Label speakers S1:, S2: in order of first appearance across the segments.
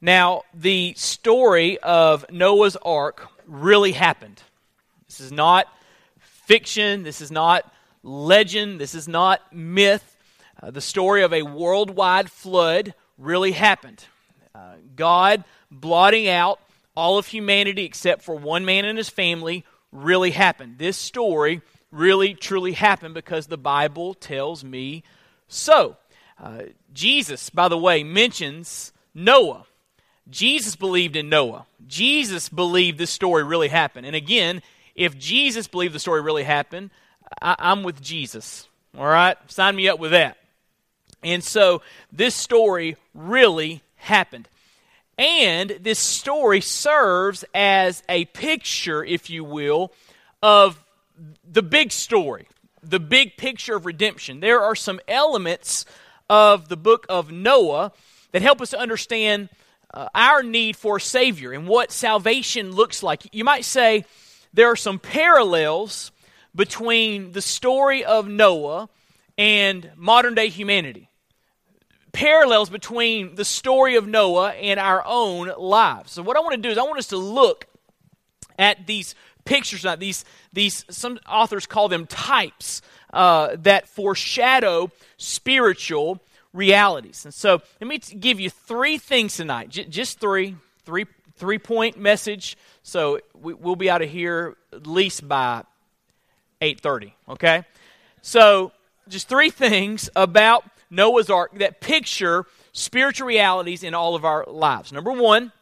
S1: Now, the story of Noah's Ark really happened. This is not fiction, this is not legend, this is not myth. Uh, the story of a worldwide flood really happened. Uh, God blotting out all of humanity except for one man and his family really happened. This story really, truly happened because the Bible tells me so. Uh, Jesus, by the way, mentions Noah. Jesus believed in Noah. Jesus believed this story really happened. And again, if Jesus believed the story really happened, I, I'm with Jesus. All right? Sign me up with that. And so this story really happened. And this story serves as a picture, if you will, of the big story, the big picture of redemption. There are some elements of the book of Noah that help us to understand uh, our need for a Savior and what salvation looks like. You might say there are some parallels between the story of Noah and modern day humanity. Parallels between the story of Noah and our own lives. So, what I want to do is, I want us to look at these pictures, not these, these some authors call them types uh, that foreshadow spiritual realities. And so let me give you three things tonight, J- just three, three, three point message. So we, we'll be out of here at least by 8.30, okay? So just three things about Noah's Ark that picture spiritual realities in all of our lives. Number one,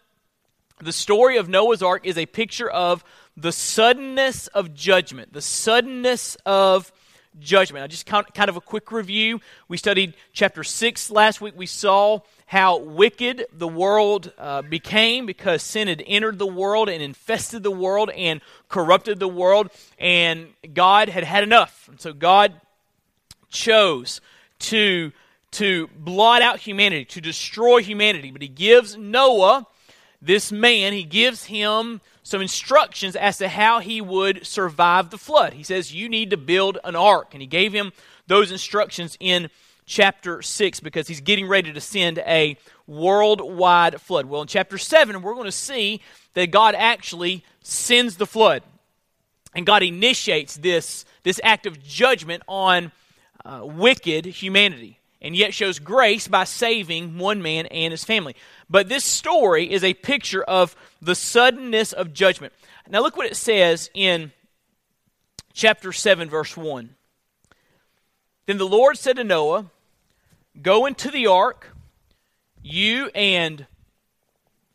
S1: the story of Noah's Ark is a picture of the suddenness of judgment, the suddenness of judgment. Now, just kind of a quick review. We studied chapter 6 last week. We saw how wicked the world uh, became because sin had entered the world and infested the world and corrupted the world, and God had had enough. And so God chose to, to blot out humanity, to destroy humanity. But He gives Noah, this man, He gives him some instructions as to how he would survive the flood. He says, You need to build an ark. And he gave him those instructions in chapter 6 because he's getting ready to send a worldwide flood. Well, in chapter 7, we're going to see that God actually sends the flood. And God initiates this, this act of judgment on uh, wicked humanity and yet shows grace by saving one man and his family. But this story is a picture of the suddenness of judgment. Now, look what it says in chapter 7, verse 1. Then the Lord said to Noah, Go into the ark, you and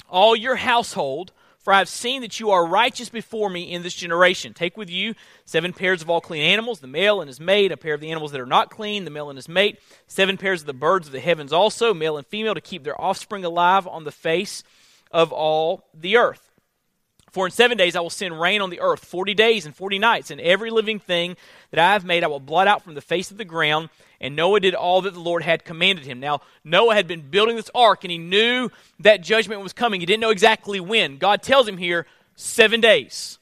S1: all your household, for I have seen that you are righteous before me in this generation. Take with you seven pairs of all clean animals, the male and his mate, a pair of the animals that are not clean, the male and his mate, seven pairs of the birds of the heavens also, male and female, to keep their offspring alive on the face of all the earth. For in seven days I will send rain on the earth, forty days and forty nights, and every living thing that I have made I will blot out from the face of the ground. And Noah did all that the Lord had commanded him. Now, Noah had been building this ark, and he knew that judgment was coming. He didn't know exactly when. God tells him here, seven days,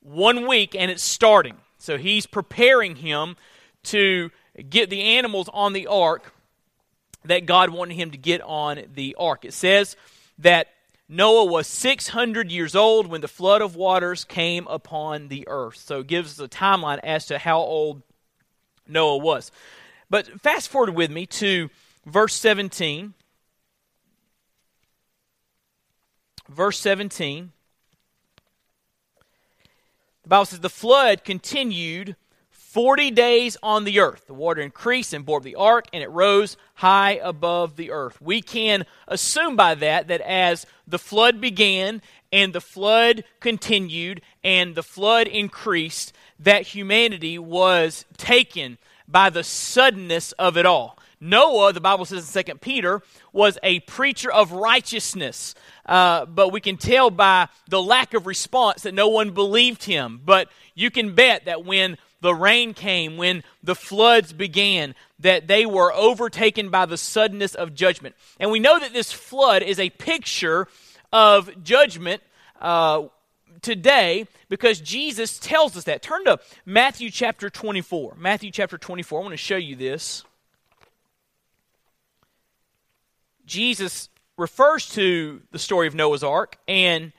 S1: one week, and it's starting. So he's preparing him to get the animals on the ark that God wanted him to get on the ark. It says that Noah was 600 years old when the flood of waters came upon the earth. So it gives us a timeline as to how old Noah was. But fast forward with me to verse 17. Verse 17. The Bible says, The flood continued 40 days on the earth. The water increased and bore the ark, and it rose high above the earth. We can assume by that that as the flood began and the flood continued and the flood increased, that humanity was taken by the suddenness of it all. Noah, the Bible says in 2 Peter, was a preacher of righteousness. Uh, but we can tell by the lack of response that no one believed him. But you can bet that when the rain came, when the floods began, that they were overtaken by the suddenness of judgment. And we know that this flood is a picture of judgment uh, today because Jesus tells us that. Turn to Matthew chapter 24. Matthew chapter 24. I want to show you this. Jesus refers to the story of Noah's Ark, and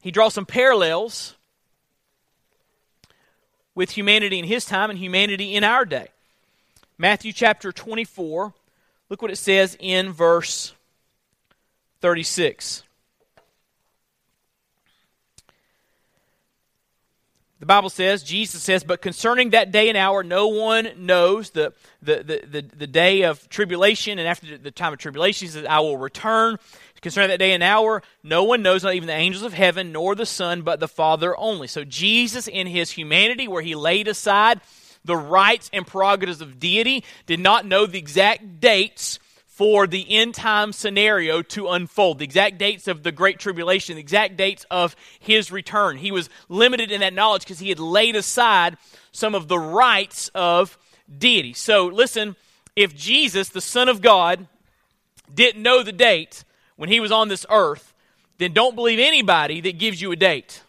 S1: he draws some parallels with humanity in his time and humanity in our day. Matthew chapter 24, look what it says in verse 36. The Bible says, Jesus says, but concerning that day and hour, no one knows the, the, the, the, the day of tribulation, and after the time of tribulation, he says, I will return. Concerning that day and hour, no one knows, not even the angels of heaven, nor the Son, but the Father only. So Jesus, in his humanity, where he laid aside the rights and prerogatives of deity, did not know the exact dates for the end time scenario to unfold, the exact dates of the Great Tribulation, the exact dates of his return. He was limited in that knowledge because he had laid aside some of the rights of deity. So, listen, if Jesus, the Son of God, didn't know the date when he was on this earth, then don't believe anybody that gives you a date.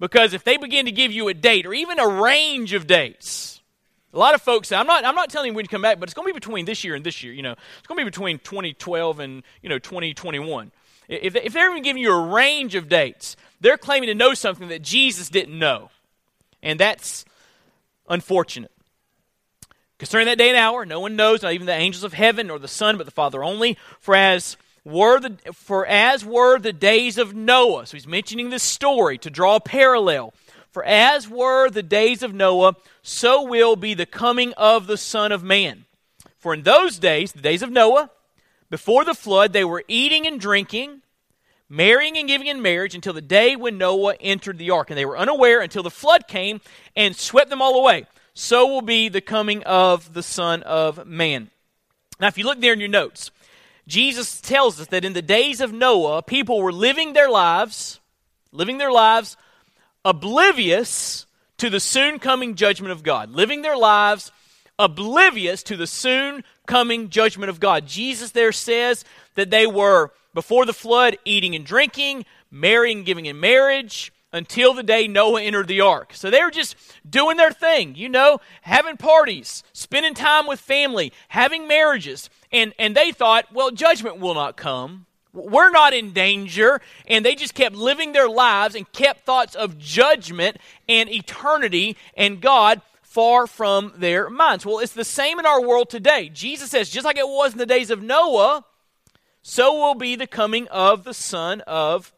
S1: Because if they begin to give you a date or even a range of dates, a lot of folks say, I'm not, I'm not telling you when to come back, but it's going to be between this year and this year. You know, it's going to be between 2012 and, you know, 2021. If, if they're even giving you a range of dates, they're claiming to know something that Jesus didn't know. And that's unfortunate. Concerning that day and hour, no one knows, not even the angels of heaven nor the Son, but the Father only. For as were the, for as were the days of Noah. So he's mentioning this story to draw a parallel. For as were the days of Noah, so will be the coming of the Son of Man. For in those days, the days of Noah, before the flood, they were eating and drinking, marrying and giving in marriage until the day when Noah entered the ark. And they were unaware until the flood came and swept them all away. So will be the coming of the Son of Man. Now, if you look there in your notes, Jesus tells us that in the days of Noah, people were living their lives, living their lives oblivious to the soon coming judgment of God, living their lives oblivious to the soon coming judgment of God. Jesus there says that they were, before the flood, eating and drinking, marrying, giving in marriage, until the day Noah entered the ark. So they were just doing their thing, you know, having parties, spending time with family, having marriages. And, and they thought, well, judgment will not come. We're not in danger. And they just kept living their lives and kept thoughts of judgment and eternity and God far from their minds. Well, it's the same in our world today. Jesus says, just like it was in the days of Noah, so will be the coming of the Son of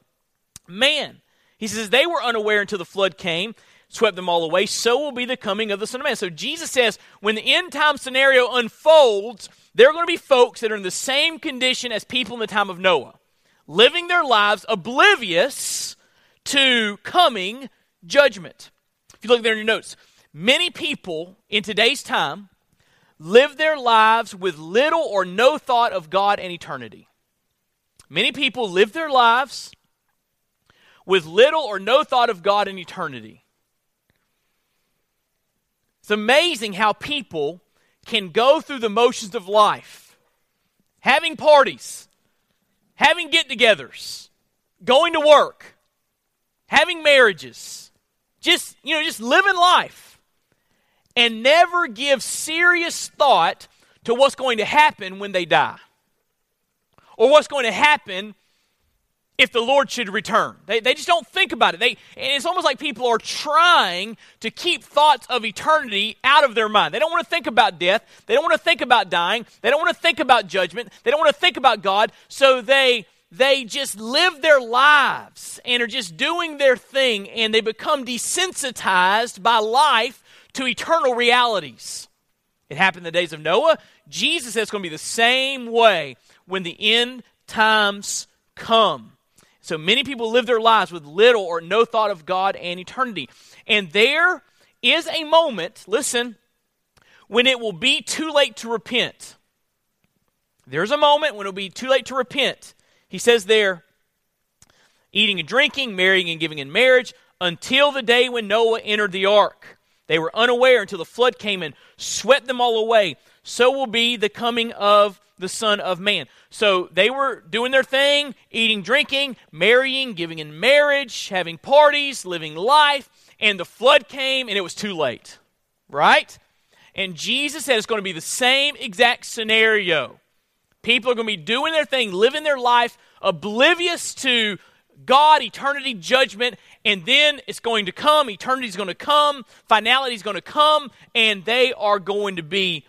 S1: Man. He says, they were unaware until the flood came, swept them all away. So will be the coming of the Son of Man. So Jesus says, when the end time scenario unfolds, there are going to be folks that are in the same condition as people in the time of Noah, living their lives oblivious to coming judgment. If you look there in your notes, many people in today's time live their lives with little or no thought of God and eternity. Many people live their lives with little or no thought of God and eternity. It's amazing how people can go through the motions of life, having parties, having get togethers, going to work, having marriages, just, you know, just living life, and never give serious thought to what's going to happen when they die or what's going to happen if the Lord should return. They, they just don't think about it. They, and it's almost like people are trying to keep thoughts of eternity out of their mind. They don't want to think about death. They don't want to think about dying. They don't want to think about judgment. They don't want to think about God. So they they just live their lives and are just doing their thing and they become desensitized by life to eternal realities. It happened in the days of Noah. Jesus says it's going to be the same way when the end times come. So many people live their lives with little or no thought of God and eternity. And there is a moment, listen, when it will be too late to repent. There's a moment when it will be too late to repent. He says there, eating and drinking, marrying and giving in marriage, until the day when Noah entered the ark. They were unaware until the flood came and swept them all away. So will be the coming of the Son of Man. So they were doing their thing, eating, drinking, marrying, giving in marriage, having parties, living life, and the flood came and it was too late. Right? And Jesus said it's going to be the same exact scenario People are going to be doing their thing, living their life, oblivious to God, eternity, judgment, and then it's going to come. Eternity is going to come. Finality is going to come, and they are going to be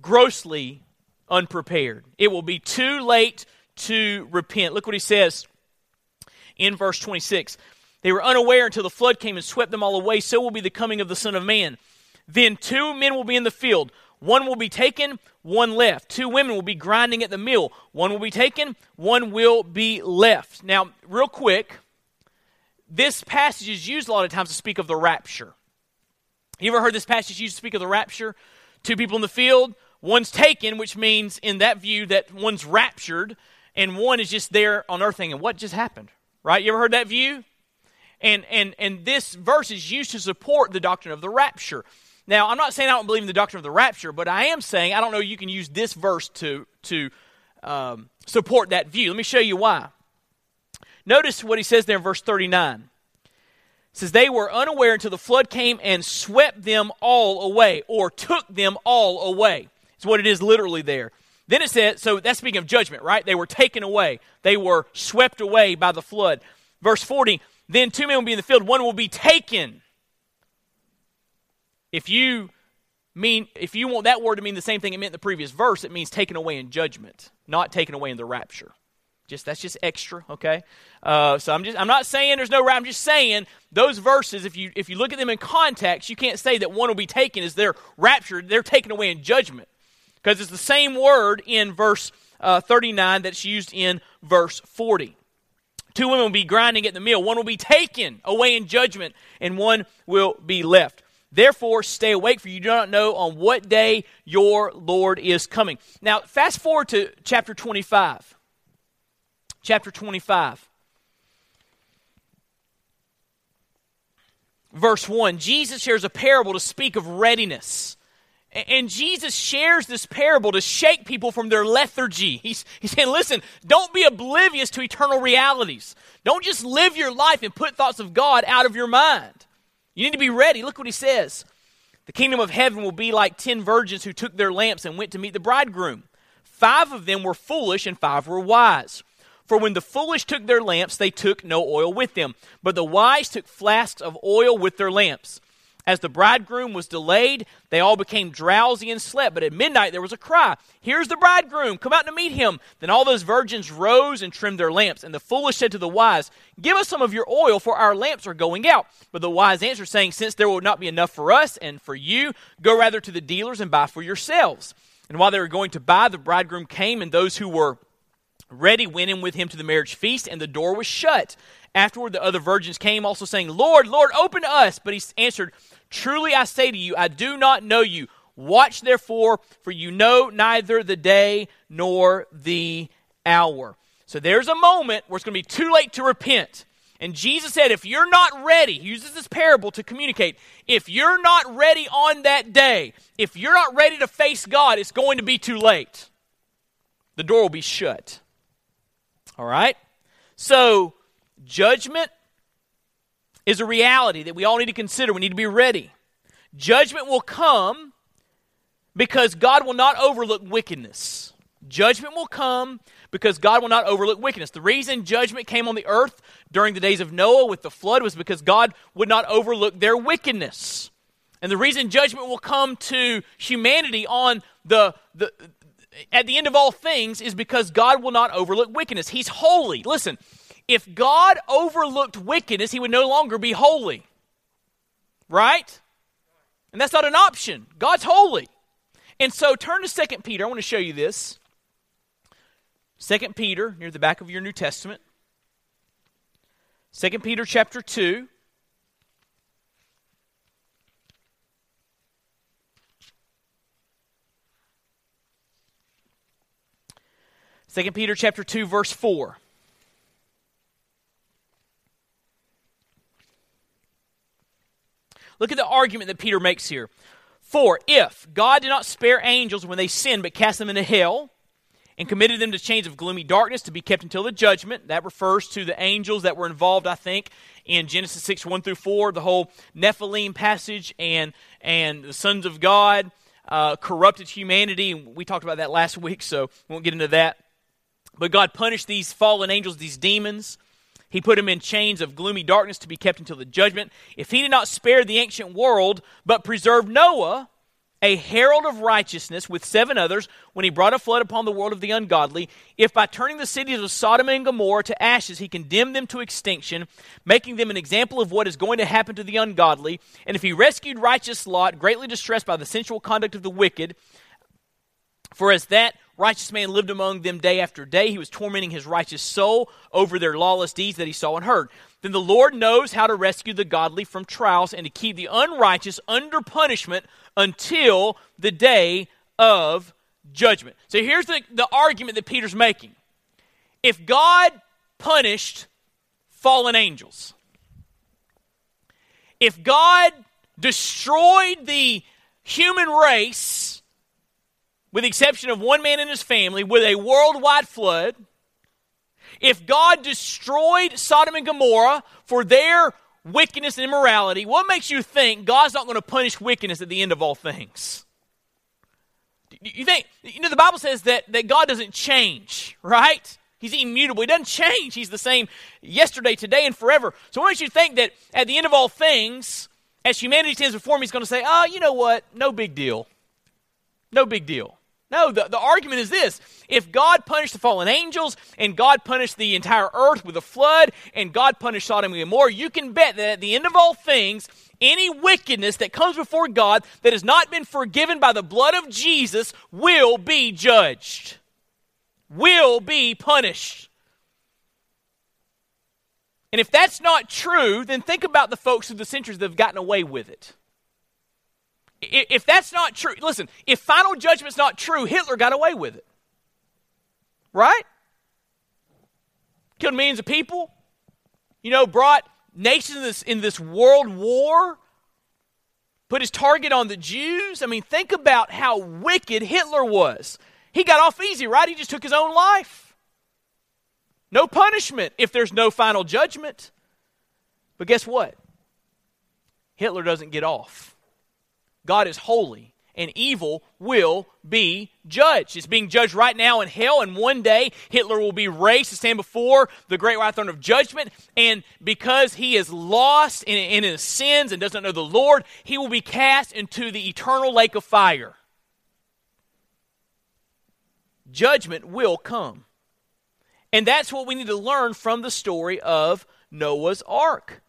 S1: grossly unprepared. It will be too late to repent. Look what he says in verse 26. They were unaware until the flood came and swept them all away. So will be the coming of the Son of Man. Then two men will be in the field. One will be taken, one left. Two women will be grinding at the mill. One will be taken, one will be left. Now, real quick, this passage is used a lot of times to speak of the rapture. You ever heard this passage used to speak of the rapture? Two people in the field, one's taken, which means in that view that one's raptured, and one is just there on earth thinking, what just happened? Right? You ever heard that view? And, and, and this verse is used to support the doctrine of the rapture. Now, I'm not saying I don't believe in the doctrine of the rapture, but I am saying I don't know you can use this verse to, to um, support that view. Let me show you why. Notice what he says there in verse 39. It says, They were unaware until the flood came and swept them all away, or took them all away. It's what it is literally there. Then it says, so that's speaking of judgment, right? They were taken away. They were swept away by the flood. Verse 40, then two men will be in the field, one will be taken if you mean if you want that word to mean the same thing it meant in the previous verse, it means taken away in judgment, not taken away in the rapture. Just that's just extra, okay? Uh, so I'm just I'm not saying there's no. Rapture. I'm just saying those verses. If you if you look at them in context, you can't say that one will be taken as they're raptured. They're taken away in judgment because it's the same word in verse uh, 39 that's used in verse 40. Two women will be grinding at the mill. One will be taken away in judgment, and one will be left. Therefore, stay awake, for you do not know on what day your Lord is coming. Now, fast forward to chapter 25. Chapter 25. Verse 1. Jesus shares a parable to speak of readiness. And Jesus shares this parable to shake people from their lethargy. He's, he's saying, listen, don't be oblivious to eternal realities. Don't just live your life and put thoughts of God out of your mind. You need to be ready. Look what he says. The kingdom of heaven will be like ten virgins who took their lamps and went to meet the bridegroom. Five of them were foolish and five were wise. For when the foolish took their lamps, they took no oil with them, but the wise took flasks of oil with their lamps. As the bridegroom was delayed, they all became drowsy and slept. But at midnight there was a cry Here's the bridegroom, come out to meet him. Then all those virgins rose and trimmed their lamps. And the foolish said to the wise, Give us some of your oil, for our lamps are going out. But the wise answered, saying, Since there will not be enough for us and for you, go rather to the dealers and buy for yourselves. And while they were going to buy, the bridegroom came, and those who were ready went in with him to the marriage feast, and the door was shut. Afterward, the other virgins came, also saying, Lord, Lord, open to us. But he answered, Truly I say to you, I do not know you. Watch therefore, for you know neither the day nor the hour. So there's a moment where it's going to be too late to repent. And Jesus said, if you're not ready, he uses this parable to communicate, if you're not ready on that day, if you're not ready to face God, it's going to be too late. The door will be shut. All right? So, judgment is a reality that we all need to consider. We need to be ready. Judgment will come because God will not overlook wickedness. Judgment will come because God will not overlook wickedness. The reason judgment came on the earth during the days of Noah with the flood was because God would not overlook their wickedness. And the reason judgment will come to humanity on the, the at the end of all things is because God will not overlook wickedness. He's holy. Listen, if God overlooked wickedness, he would no longer be holy. Right? And that's not an option. God's holy. And so turn to Second Peter. I want to show you this. Second Peter, near the back of your New Testament. Second Peter chapter 2. Second Peter chapter 2 verse 4. Look at the argument that Peter makes here. For if God did not spare angels when they sinned, but cast them into hell, and committed them to chains of gloomy darkness to be kept until the judgment, that refers to the angels that were involved, I think, in Genesis 6 1 through 4, the whole Nephilim passage and, and the sons of God. uh, corrupted humanity. We talked about that last week, so we won't get into that. But God punished these fallen angels, these demons. He put him in chains of gloomy darkness to be kept until the judgment. If he did not spare the ancient world, but preserved Noah, a herald of righteousness with seven others when he brought a flood upon the world of the ungodly, if by turning the cities of Sodom and Gomorrah to ashes he condemned them to extinction, making them an example of what is going to happen to the ungodly, and if he rescued righteous Lot, greatly distressed by the sensual conduct of the wicked, for as that righteous man lived among them day after day. He was tormenting his righteous soul over their lawless deeds that he saw and heard. Then the Lord knows how to rescue the godly from trials and to keep the unrighteous under punishment until the day of judgment. So here's the, the argument that Peter's making. If God punished fallen angels, if God destroyed the human race with the exception of one man and his family, with a worldwide flood, if God destroyed Sodom and Gomorrah for their wickedness and immorality, what makes you think God's not going to punish wickedness at the end of all things? You think, you know, the Bible says that, that God doesn't change, right? He's immutable. He doesn't change. He's the same yesterday, today, and forever. So what makes you think that at the end of all things, as humanity stands before him, he's going to say, oh, you know what? No big deal. No big deal. No, the, the argument is this. If God punished the fallen angels, and God punished the entire earth with a flood, and God punished Sodom and Gomorrah, you can bet that at the end of all things, any wickedness that comes before God that has not been forgiven by the blood of Jesus will be judged, will be punished. And if that's not true, then think about the folks through the centuries that have gotten away with it. If that's not true, listen, if final judgment's not true, Hitler got away with it. Right? Killed millions of people. You know, brought nations in this, in this world war. Put his target on the Jews. I mean, think about how wicked Hitler was. He got off easy, right? He just took his own life. No punishment if there's no final judgment. But guess what? Hitler doesn't get off. God is holy, and evil will be judged. It's being judged right now in hell, and one day Hitler will be raised to stand before the great white throne of judgment. And because he is lost in, in his sins and doesn't know the Lord, he will be cast into the eternal lake of fire. Judgment will come. And that's what we need to learn from the story of Noah's ark.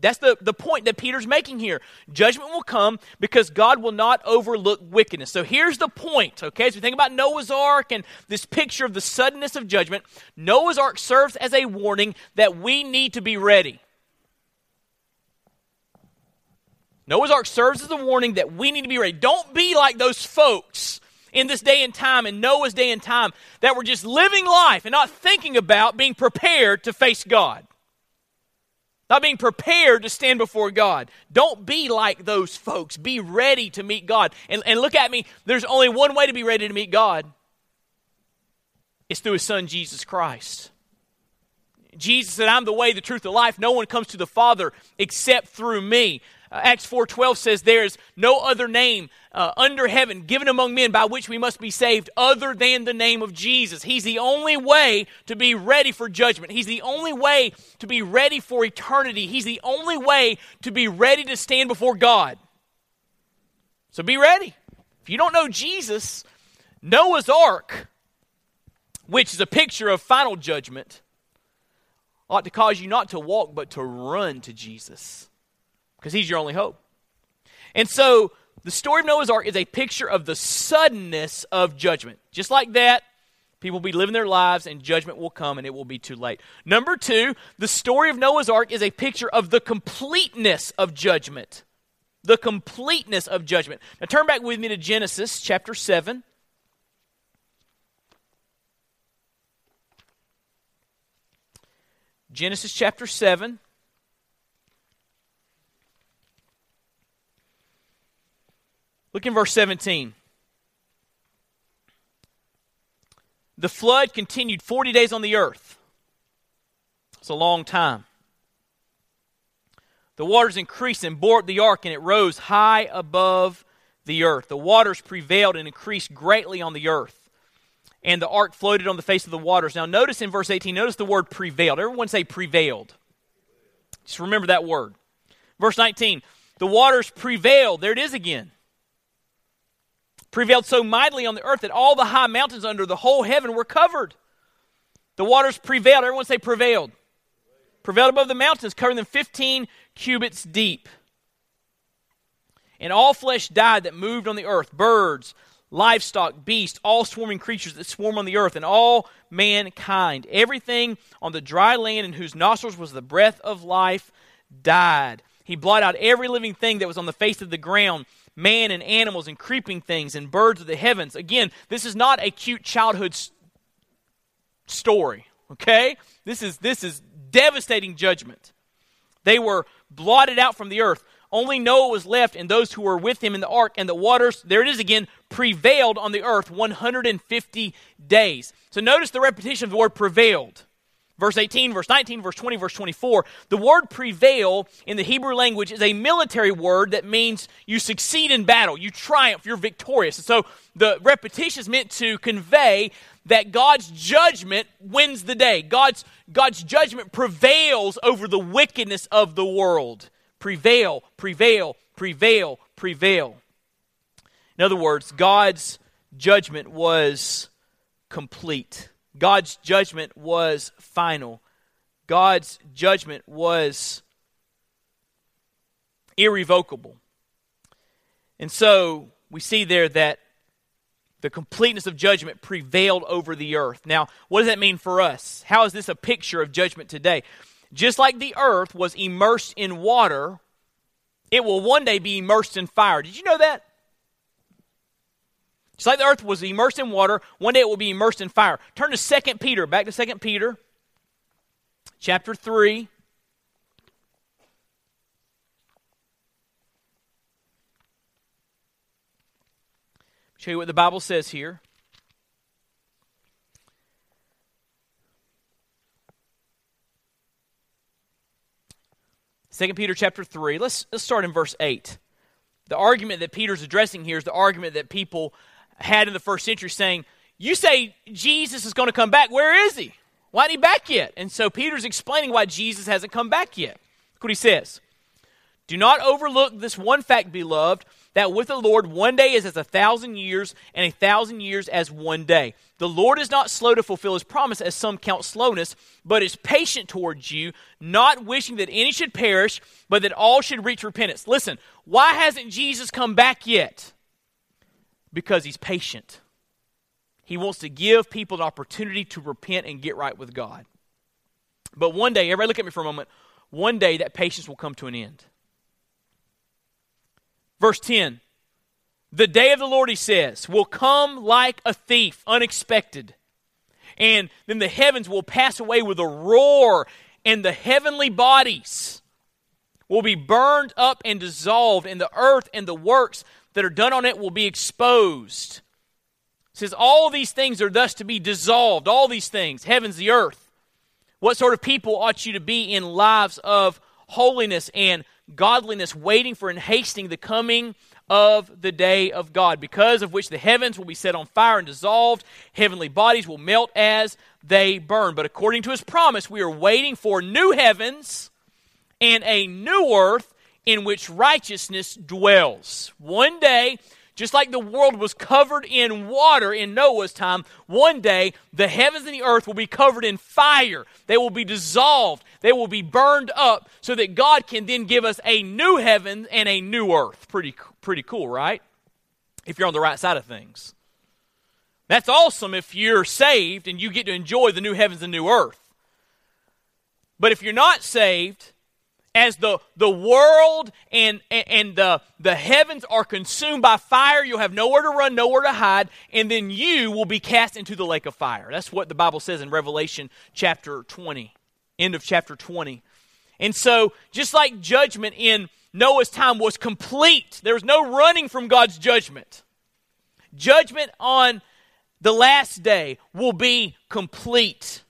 S1: That's the, the point that Peter's making here. Judgment will come because God will not overlook wickedness. So here's the point, okay? As we think about Noah's Ark and this picture of the suddenness of judgment, Noah's Ark serves as a warning that we need to be ready. Noah's Ark serves as a warning that we need to be ready. Don't be like those folks in this day and time, in Noah's day and time, that were just living life and not thinking about being prepared to face God not being prepared to stand before God. Don't be like those folks. Be ready to meet God. And, and look at me, there's only one way to be ready to meet God it's through His Son, Jesus Christ. Jesus said, I'm the way, the truth, the life. No one comes to the Father except through me. Uh, Acts 4.12 says, There is no other name uh, under heaven given among men by which we must be saved other than the name of Jesus. He's the only way to be ready for judgment. He's the only way to be ready for eternity. He's the only way to be ready to stand before God. So be ready. If you don't know Jesus, Noah's Ark, which is a picture of final judgment, ought to cause you not to walk but to run to Jesus because he's your only hope. And so the story of Noah's Ark is a picture of the suddenness of judgment. Just like that, people will be living their lives and judgment will come and it will be too late. Number two, the story of Noah's Ark is a picture of the completeness of judgment. The completeness of judgment. Now turn back with me to Genesis chapter 7. Genesis chapter 7. Look in verse 17. The flood continued 40 days on the earth. It's a long time. The waters increased and bore up the ark, and it rose high above the earth. The waters prevailed and increased greatly on the earth. And the ark floated on the face of the waters. Now, notice in verse 18, notice the word prevailed. Everyone say prevailed. Just remember that word. Verse 19, the waters prevailed. There it is again. Prevailed so mightily on the earth that all the high mountains under the whole heaven were covered. The waters prevailed. Everyone say prevailed. Prevailed above the mountains, covering them 15 cubits deep. And all flesh died that moved on the earth birds, livestock, beasts, all swarming creatures that swarm on the earth, and all mankind. Everything on the dry land in whose nostrils was the breath of life died. He blotted out every living thing that was on the face of the ground man and animals and creeping things and birds of the heavens. Again, this is not a cute childhood s- story, okay? This is, this is devastating judgment. They were blotted out from the earth. Only Noah was left and those who were with him in the ark, and the waters, there it is again, prevailed on the earth 150 days. So notice the repetition of the word prevailed. Verse 18, verse 19, verse 20, verse 24. The word prevail in the Hebrew language is a military word that means you succeed in battle, you triumph, you're victorious. And so the repetition is meant to convey that God's judgment wins the day. God's, God's judgment prevails over the wickedness of the world prevail, prevail, prevail, prevail. In other words, God's judgment was complete. God's judgment was final. God's judgment was irrevocable. And so we see there that the completeness of judgment prevailed over the earth. Now, what does that mean for us? How is this a picture of judgment today? Just like the earth was immersed in water, it will one day be immersed in fire. Did you know that? Just like the earth was immersed in water, one day it will be immersed in fire. Turn to 2 Peter, back to 2 Peter, chapter 3. Show you what the Bible says here. 2 Peter chapter 3. Let's, let's start in verse 8. The argument that Peter's addressing here is the argument that people had in the first century saying, You say Jesus is going to come back. Where is he? Why isn't he back yet? And so Peter's explaining why Jesus hasn't come back yet. Look what he says. Do not overlook this one fact, beloved, that with the Lord one day is as a thousand years, and a thousand years as one day. The Lord is not slow to fulfill his promise, as some count slowness, but is patient towards you, not wishing that any should perish, but that all should reach repentance. Listen, why hasn't Jesus come back yet? Because he's patient. He wants to give people an opportunity to repent and get right with God. But one day, everybody look at me for a moment, one day that patience will come to an end. Verse 10 The day of the Lord, he says, will come like a thief, unexpected. And then the heavens will pass away with a roar, and the heavenly bodies will be burned up and dissolved, and the earth and the works that are done on it will be exposed. It says, All these things are thus to be dissolved, all these things, heavens, the earth. What sort of people ought you to be in lives of holiness and godliness, waiting for and hasting the coming of the day of God, because of which the heavens will be set on fire and dissolved, heavenly bodies will melt as they burn. But according to his promise, we are waiting for new heavens and a new earth in which righteousness dwells. One day, just like the world was covered in water in Noah's time, one day the heavens and the earth will be covered in fire. They will be dissolved. They will be burned up so that God can then give us a new heaven and a new earth. Pretty, pretty cool, right? If you're on the right side of things. That's awesome if you're saved and you get to enjoy the new heavens and new earth. But if you're not saved, as the, the world and, and the, the heavens are consumed by fire, you'll have nowhere to run, nowhere to hide, and then you will be cast into the lake of fire. That's what the Bible says in Revelation chapter 20, end of chapter 20. And so, just like judgment in Noah's time was complete, there was no running from God's judgment. Judgment on the last day will be complete.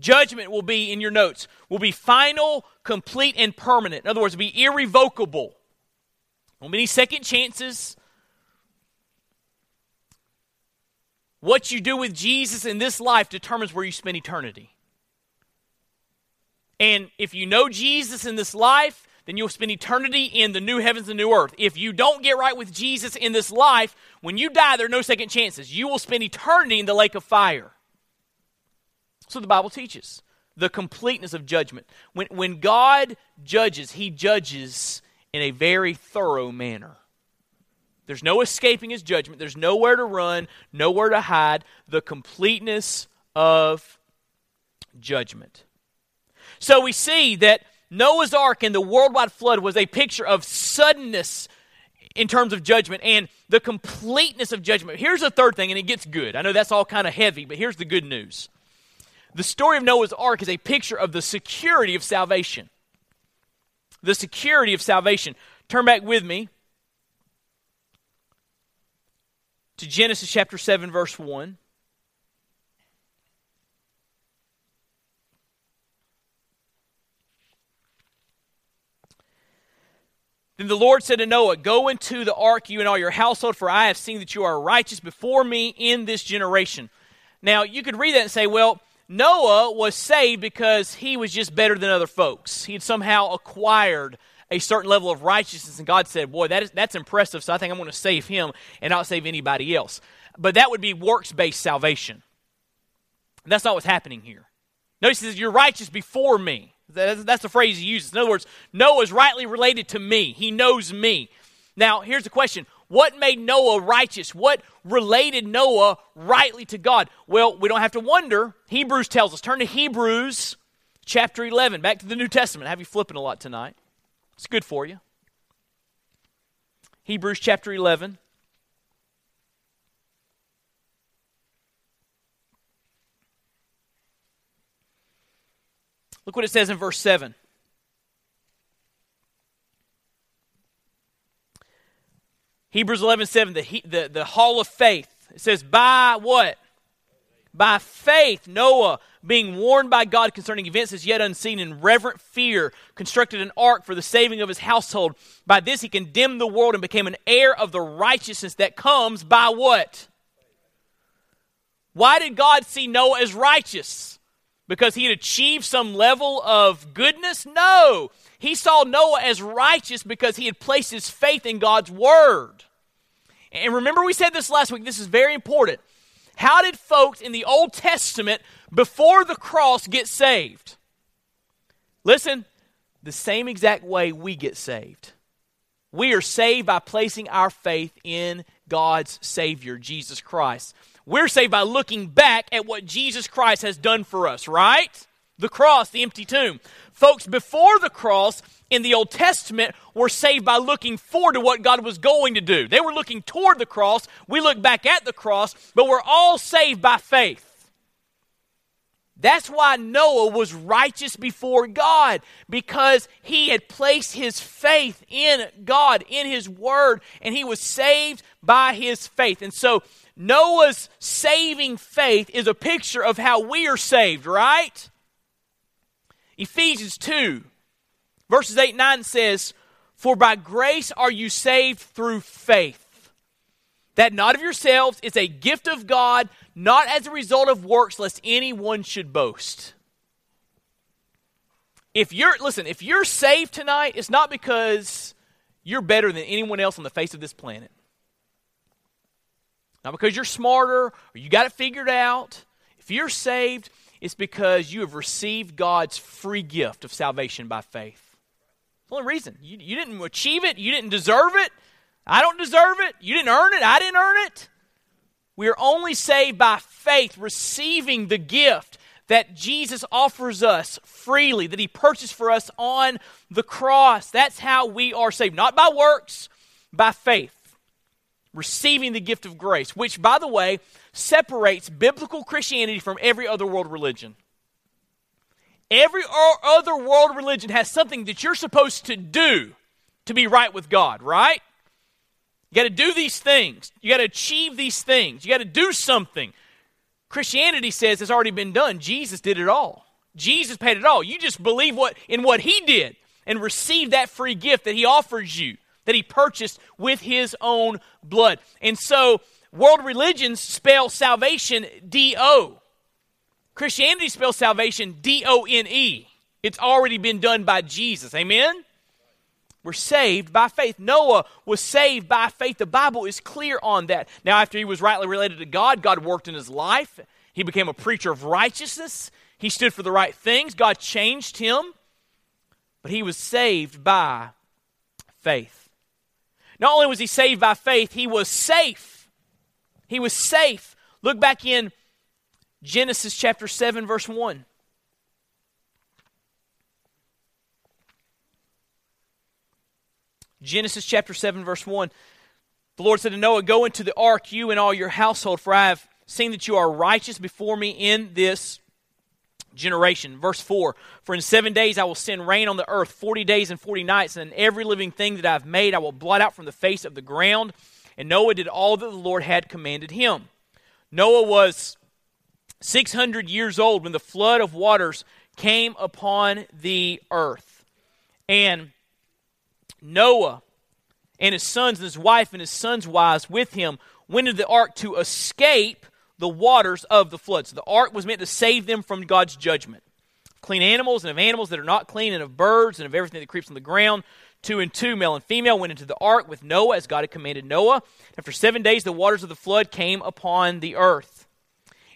S1: Judgment will be in your notes, will be final, complete, and permanent. In other words, will be irrevocable. No many second chances. What you do with Jesus in this life determines where you spend eternity. And if you know Jesus in this life, then you'll spend eternity in the new heavens and new earth. If you don't get right with Jesus in this life, when you die, there are no second chances. You will spend eternity in the lake of fire. So the Bible teaches the completeness of judgment. When, when God judges, He judges in a very thorough manner. There's no escaping His judgment, there's nowhere to run, nowhere to hide. The completeness of judgment. So we see that Noah's ark and the worldwide flood was a picture of suddenness in terms of judgment and the completeness of judgment. Here's the third thing, and it gets good. I know that's all kind of heavy, but here's the good news. The story of Noah's ark is a picture of the security of salvation. The security of salvation. Turn back with me to Genesis chapter 7, verse 1. Then the Lord said to Noah, Go into the ark, you and all your household, for I have seen that you are righteous before me in this generation. Now, you could read that and say, Well, Noah was saved because he was just better than other folks. He had somehow acquired a certain level of righteousness, and God said, Boy, that is, that's impressive, so I think I'm going to save him and not save anybody else. But that would be works based salvation. That's not what's happening here. Notice he says, You're righteous before me. That's the phrase he uses. In other words, Noah is rightly related to me. He knows me. Now, here's the question What made Noah righteous? What related Noah rightly to God? Well, we don't have to wonder. Hebrews tells us. Turn to Hebrews chapter 11, back to the New Testament. I have you flipping a lot tonight. It's good for you. Hebrews chapter 11. Look what it says in verse 7. Hebrews 11 7, the, the, the hall of faith. It says, By what? By faith, Noah, being warned by God concerning events as yet unseen, in reverent fear, constructed an ark for the saving of his household. By this he condemned the world and became an heir of the righteousness that comes by what? Why did God see Noah as righteous? Because he had achieved some level of goodness? No. He saw Noah as righteous because he had placed his faith in God's word. And remember, we said this last week, this is very important. How did folks in the Old Testament before the cross get saved? Listen, the same exact way we get saved. We are saved by placing our faith in God's Savior, Jesus Christ. We're saved by looking back at what Jesus Christ has done for us, right? The cross, the empty tomb. Folks, before the cross in the Old Testament were saved by looking forward to what God was going to do. They were looking toward the cross. We look back at the cross, but we're all saved by faith. That's why Noah was righteous before God because he had placed his faith in God, in his word, and he was saved by his faith. And so Noah's saving faith is a picture of how we are saved, right? Ephesians 2, verses 8 and 9 says, For by grace are you saved through faith. That not of yourselves is a gift of God, not as a result of works, lest anyone should boast. If you're, listen, if you're saved tonight, it's not because you're better than anyone else on the face of this planet. Not because you're smarter or you got it figured out. If you're saved, it's because you have received God's free gift of salvation by faith. the only reason. You, you didn't achieve it, you didn't deserve it. I don't deserve it. You didn't earn it. I didn't earn it. We are only saved by faith, receiving the gift that Jesus offers us freely, that He purchased for us on the cross. That's how we are saved, not by works, by faith receiving the gift of grace, which, by the way, separates biblical Christianity from every other world religion. Every other world religion has something that you're supposed to do to be right with God, right? You got to do these things. You got to achieve these things. You got to do something. Christianity says it's already been done. Jesus did it all. Jesus paid it all. You just believe what in what he did and receive that free gift that he offers you that he purchased with his own blood. And so world religions spell salvation D O. Christianity spells salvation D O N E. It's already been done by Jesus. Amen? We're saved by faith. Noah was saved by faith. The Bible is clear on that. Now, after he was rightly related to God, God worked in his life. He became a preacher of righteousness. He stood for the right things. God changed him. But he was saved by faith. Not only was he saved by faith, he was safe. He was safe. Look back in Genesis chapter 7, verse 1. Genesis chapter 7, verse 1. The Lord said to Noah, Go into the ark, you and all your household, for I have seen that you are righteous before me in this generation. Verse 4 For in seven days I will send rain on the earth, 40 days and 40 nights, and every living thing that I've made I will blot out from the face of the ground. And Noah did all that the Lord had commanded him. Noah was 600 years old when the flood of waters came upon the earth. And Noah and his sons and his wife and his sons' wives with him went into the ark to escape the waters of the flood. So the ark was meant to save them from God's judgment. Clean animals and of animals that are not clean, and of birds and of everything that creeps on the ground. Two and two, male and female, went into the ark with Noah as God had commanded Noah. After seven days, the waters of the flood came upon the earth.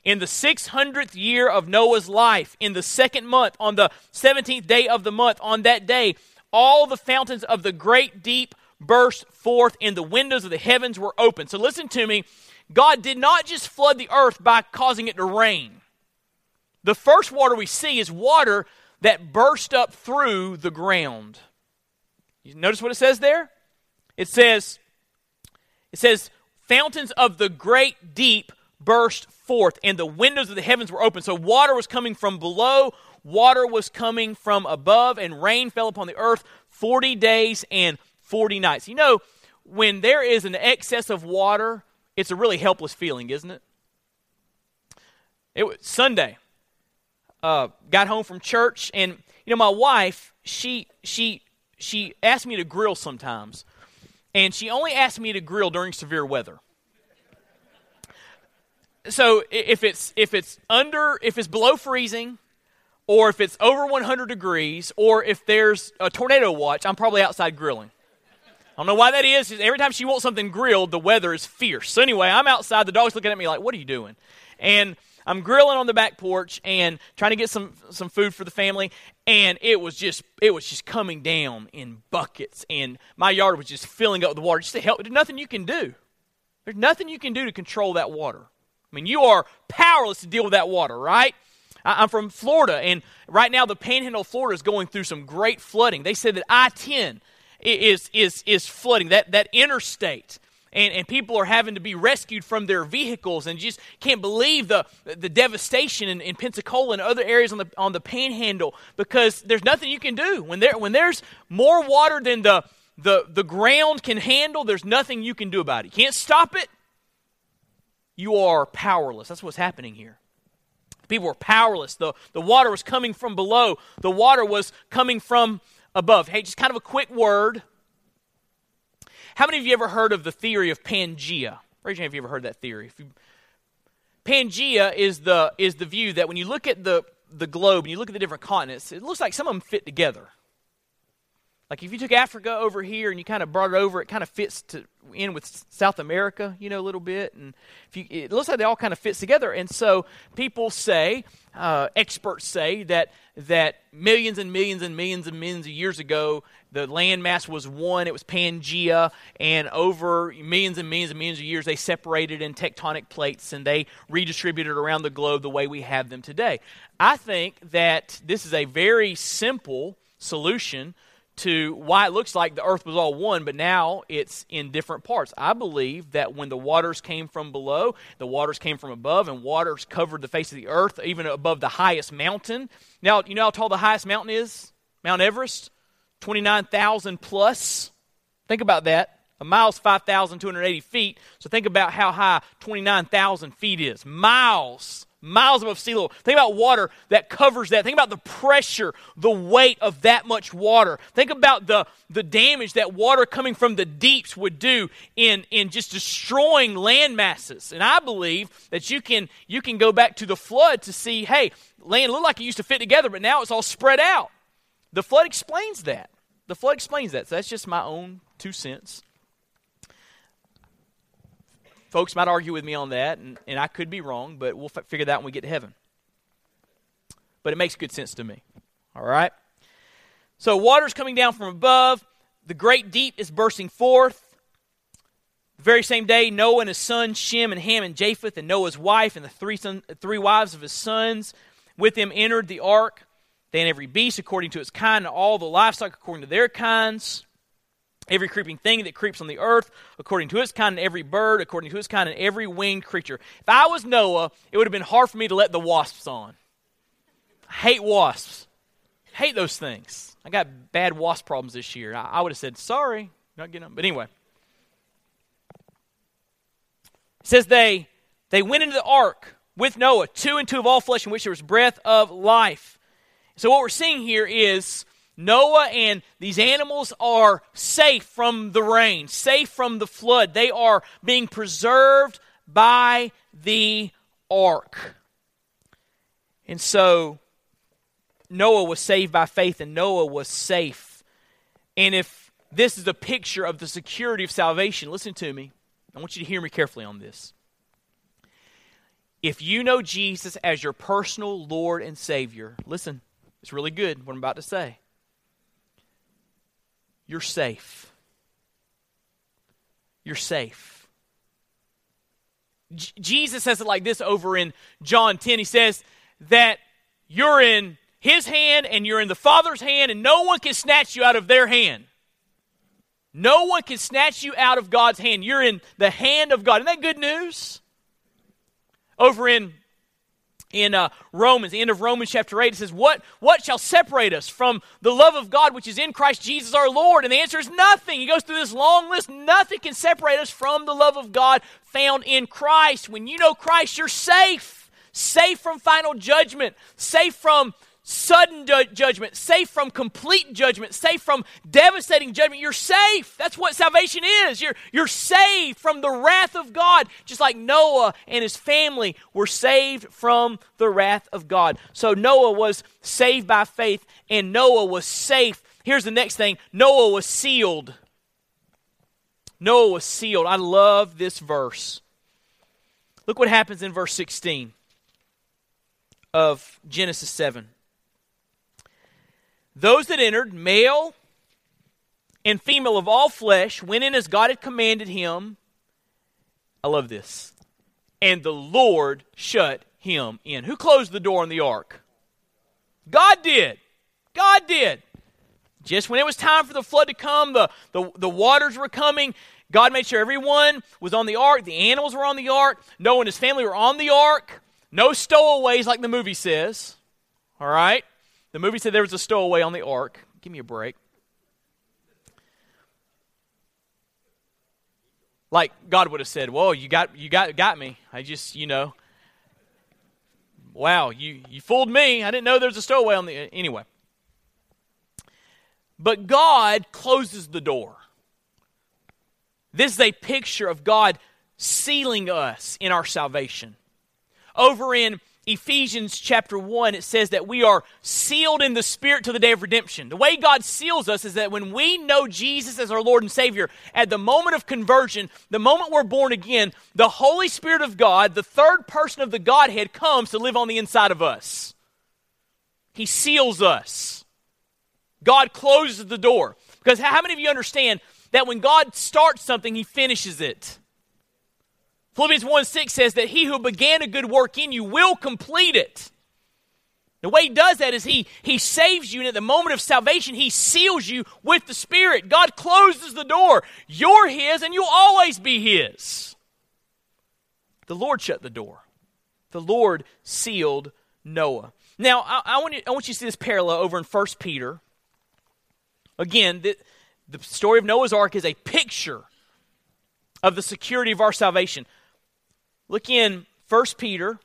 S1: In the 600th year of Noah's life, in the second month, on the 17th day of the month, on that day, all the fountains of the great deep burst forth, and the windows of the heavens were open. So listen to me. God did not just flood the earth by causing it to rain. The first water we see is water that burst up through the ground. You notice what it says there? It says, it says, fountains of the great deep burst forth, and the windows of the heavens were open. So water was coming from below, water was coming from above, and rain fell upon the earth 40 days and 40 nights. You know, when there is an excess of water, it's a really helpless feeling, isn't it? It was Sunday. Uh, got home from church, and you know, my wife, she she she asked me to grill sometimes, and she only asked me to grill during severe weather so if it's if it's under if it's below freezing or if it's over 100 degrees, or if there's a tornado watch, I'm probably outside grilling. I don't know why that is. Every time she wants something grilled, the weather is fierce. So anyway, I'm outside. The dog's looking at me like, "What are you doing?" And I'm grilling on the back porch and trying to get some some food for the family. And it was just it was just coming down in buckets, and my yard was just filling up with water. Just to help, there's nothing you can do. There's nothing you can do to control that water. I mean, you are powerless to deal with that water, right? I'm from Florida, and right now the Panhandle of Florida is going through some great flooding. They said that I-10 is is is flooding that that interstate. And, and people are having to be rescued from their vehicles and just can't believe the, the devastation in, in Pensacola and other areas on the, on the panhandle because there's nothing you can do. When, there, when there's more water than the, the, the ground can handle, there's nothing you can do about it. You can't stop it. You are powerless. That's what's happening here. People were powerless. The, the water was coming from below, the water was coming from above. Hey, just kind of a quick word. How many of you ever heard of the theory of Pangea? Raise your hand if you ever heard that theory. You, Pangea is the, is the view that when you look at the, the globe and you look at the different continents, it looks like some of them fit together. Like if you took Africa over here and you kind of brought it over, it kind of fits to, in with South America, you know, a little bit. And if you, it looks like they all kind of fits together. And so people say, uh, experts say that that millions and millions and millions and millions of years ago, the landmass was one. It was Pangea, and over millions and millions and millions of years, they separated in tectonic plates and they redistributed around the globe the way we have them today. I think that this is a very simple solution to why it looks like the earth was all one, but now it's in different parts. I believe that when the waters came from below, the waters came from above, and waters covered the face of the earth, even above the highest mountain. Now, you know how tall the highest mountain is? Mount Everest? 29,000 plus. Think about that. A mile is 5,280 feet. So think about how high 29,000 feet is. Miles miles above sea level. Think about water that covers that. Think about the pressure, the weight of that much water. Think about the, the damage that water coming from the deeps would do in, in just destroying land masses. And I believe that you can, you can go back to the flood to see, hey, land looked like it used to fit together, but now it's all spread out. The flood explains that. The flood explains that. So that's just my own two cents. Folks might argue with me on that, and, and I could be wrong, but we'll f- figure that out when we get to heaven. But it makes good sense to me. All right? So, water's coming down from above. The great deep is bursting forth. The very same day, Noah and his sons, Shem and Ham and Japheth, and Noah's wife and the three, son, three wives of his sons with him entered the ark. They and every beast according to its kind, and all the livestock according to their kinds every creeping thing that creeps on the earth according to its kind, and every bird according to its kind, and every winged creature. If I was Noah, it would have been hard for me to let the wasps on. I hate wasps. hate those things. I got bad wasp problems this year. I, I would have said, sorry, not getting them. But anyway. It says they they went into the ark with Noah, two and two of all flesh in which there was breath of life. So what we're seeing here is Noah and these animals are safe from the rain, safe from the flood. They are being preserved by the ark. And so Noah was saved by faith, and Noah was safe. And if this is a picture of the security of salvation, listen to me. I want you to hear me carefully on this. If you know Jesus as your personal Lord and Savior, listen, it's really good what I'm about to say you're safe. You're safe. J- Jesus says it like this over in John 10. He says that you're in his hand and you're in the Father's hand, and no one can snatch you out of their hand. No one can snatch you out of God's hand. You're in the hand of God. Isn't that good news? Over in in uh, Romans, the end of Romans chapter 8, it says, what, what shall separate us from the love of God which is in Christ Jesus our Lord? And the answer is nothing. He goes through this long list. Nothing can separate us from the love of God found in Christ. When you know Christ, you're safe. Safe from final judgment. Safe from sudden ju- judgment, safe from complete judgment, safe from devastating judgment. You're safe. That's what salvation is. You're, you're saved from the wrath of God, just like Noah and his family were saved from the wrath of God. So Noah was saved by faith, and Noah was safe. Here's the next thing Noah was sealed. Noah was sealed. I love this verse. Look what happens in verse 16 of Genesis 7. Those that entered, male and female of all flesh, went in as God had commanded him. I love this. And the Lord shut him in. Who closed the door on the ark? God did. God did. Just when it was time for the flood to come, the, the, the waters were coming. God made sure everyone was on the ark. The animals were on the ark. Noah and his family were on the ark. No stowaways, like the movie says. All right? The movie said there was a stowaway on the ark. Give me a break. Like God would have said, "Whoa, you got you got got me. I just, you know, wow, you you fooled me. I didn't know there was a stowaway on the anyway." But God closes the door. This is a picture of God sealing us in our salvation. Over in Ephesians chapter 1, it says that we are sealed in the Spirit to the day of redemption. The way God seals us is that when we know Jesus as our Lord and Savior, at the moment of conversion, the moment we're born again, the Holy Spirit of God, the third person of the Godhead, comes to live on the inside of us. He seals us. God closes the door. Because how many of you understand that when God starts something, He finishes it? Philippians 1 6 says that he who began a good work in you will complete it. The way he does that is he, he saves you, and at the moment of salvation, he seals you with the Spirit. God closes the door. You're his, and you'll always be his. The Lord shut the door. The Lord sealed Noah. Now, I, I want, you, I want you to see this parallel over in 1 Peter. Again, the, the story of Noah's Ark is a picture of the security of our salvation. Look in 1 Peter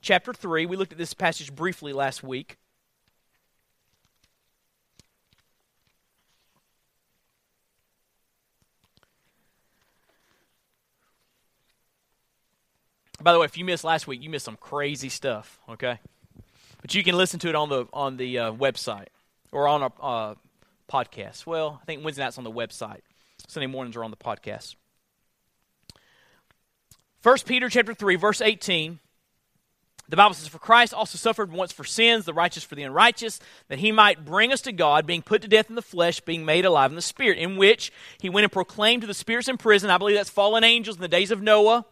S1: chapter 3. We looked at this passage briefly last week. By the way, if you missed last week, you missed some crazy stuff. Okay, but you can listen to it on the on the uh, website or on our uh, podcast. Well, I think Wednesday nights on the website. Sunday mornings are on the podcast. First Peter chapter three, verse eighteen. The Bible says, For Christ also suffered once for sins, the righteous for the unrighteous, that he might bring us to God, being put to death in the flesh, being made alive in the spirit, in which he went and proclaimed to the spirits in prison. I believe that's fallen angels in the days of Noah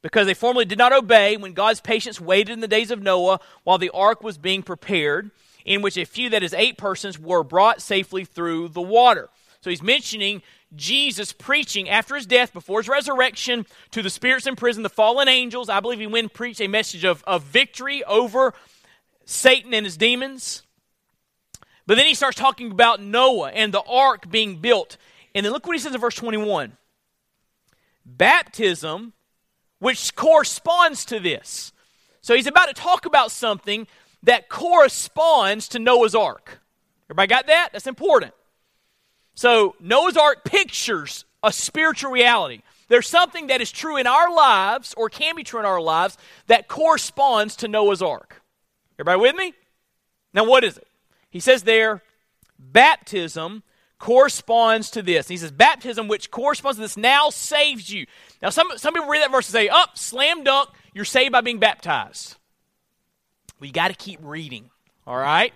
S1: because they formerly did not obey when God's patience waited in the days of Noah while the ark was being prepared, in which a few, that is, eight persons, were brought safely through the water. So he's mentioning Jesus preaching after his death, before his resurrection, to the spirits in prison, the fallen angels. I believe he went and preached a message of, of victory over Satan and his demons. But then he starts talking about Noah and the ark being built. And then look what he says in verse 21 Baptism which corresponds to this. So he's about to talk about something that corresponds to Noah's Ark. Everybody got that? That's important. So Noah's Ark pictures a spiritual reality. There's something that is true in our lives, or can be true in our lives, that corresponds to Noah's Ark. Everybody with me? Now, what is it? He says there, baptism corresponds to this. He says, baptism, which corresponds to this, now saves you. Now, some, some people read that verse and say, up, oh, slam dunk, you're saved by being baptized. We got to keep reading, all right?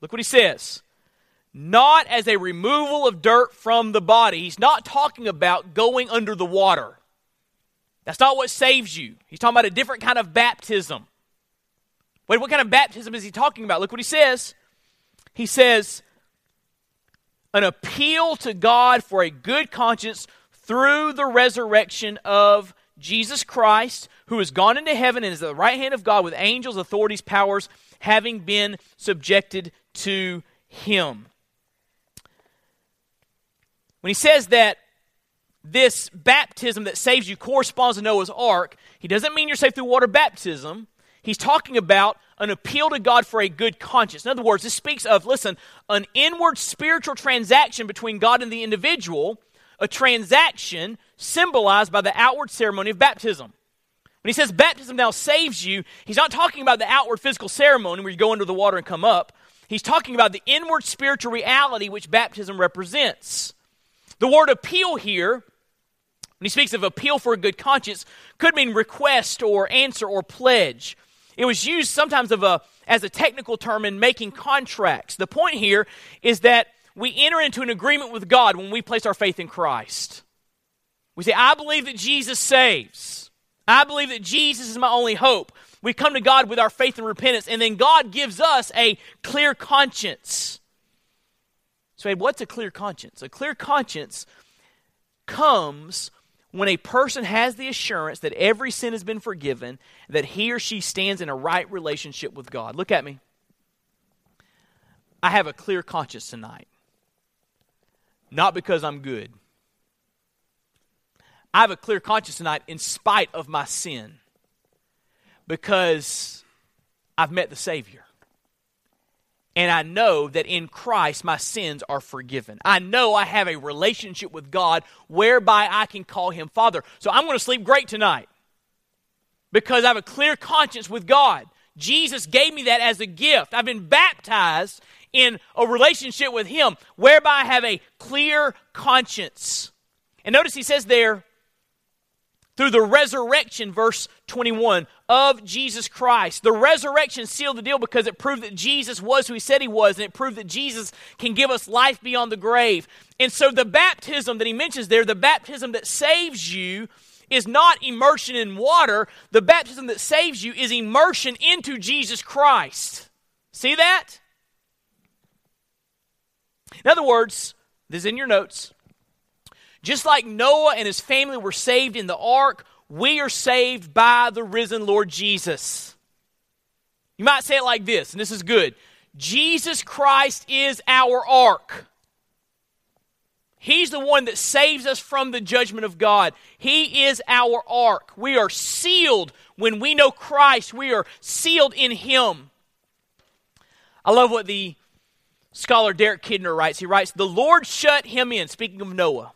S1: Look what he says. Not as a removal of dirt from the body. He's not talking about going under the water. That's not what saves you. He's talking about a different kind of baptism. Wait, what kind of baptism is he talking about? Look what he says. He says, an appeal to God for a good conscience through the resurrection of Jesus Christ, who has gone into heaven and is at the right hand of God with angels, authorities, powers, having been subjected to him. When he says that this baptism that saves you corresponds to Noah's ark, he doesn't mean you're saved through water baptism. He's talking about an appeal to God for a good conscience. In other words, this speaks of, listen, an inward spiritual transaction between God and the individual, a transaction symbolized by the outward ceremony of baptism. When he says baptism now saves you, he's not talking about the outward physical ceremony where you go into the water and come up. He's talking about the inward spiritual reality which baptism represents. The word appeal here, when he speaks of appeal for a good conscience, could mean request or answer or pledge. It was used sometimes of a, as a technical term in making contracts. The point here is that we enter into an agreement with God when we place our faith in Christ. We say, I believe that Jesus saves. I believe that Jesus is my only hope. We come to God with our faith and repentance, and then God gives us a clear conscience. So, what's a clear conscience? A clear conscience comes when a person has the assurance that every sin has been forgiven, that he or she stands in a right relationship with God. Look at me. I have a clear conscience tonight. Not because I'm good. I have a clear conscience tonight in spite of my sin. Because I've met the Savior and I know that in Christ my sins are forgiven. I know I have a relationship with God whereby I can call him Father. So I'm going to sleep great tonight because I have a clear conscience with God. Jesus gave me that as a gift. I've been baptized in a relationship with him whereby I have a clear conscience. And notice he says there, through the resurrection, verse 21, of Jesus Christ. The resurrection sealed the deal because it proved that Jesus was who he said he was, and it proved that Jesus can give us life beyond the grave. And so the baptism that he mentions there, the baptism that saves you, is not immersion in water. The baptism that saves you is immersion into Jesus Christ. See that? In other words, this is in your notes. Just like Noah and his family were saved in the ark, we are saved by the risen Lord Jesus. You might say it like this, and this is good Jesus Christ is our ark. He's the one that saves us from the judgment of God. He is our ark. We are sealed when we know Christ. We are sealed in Him. I love what the scholar Derek Kidner writes. He writes, The Lord shut him in, speaking of Noah.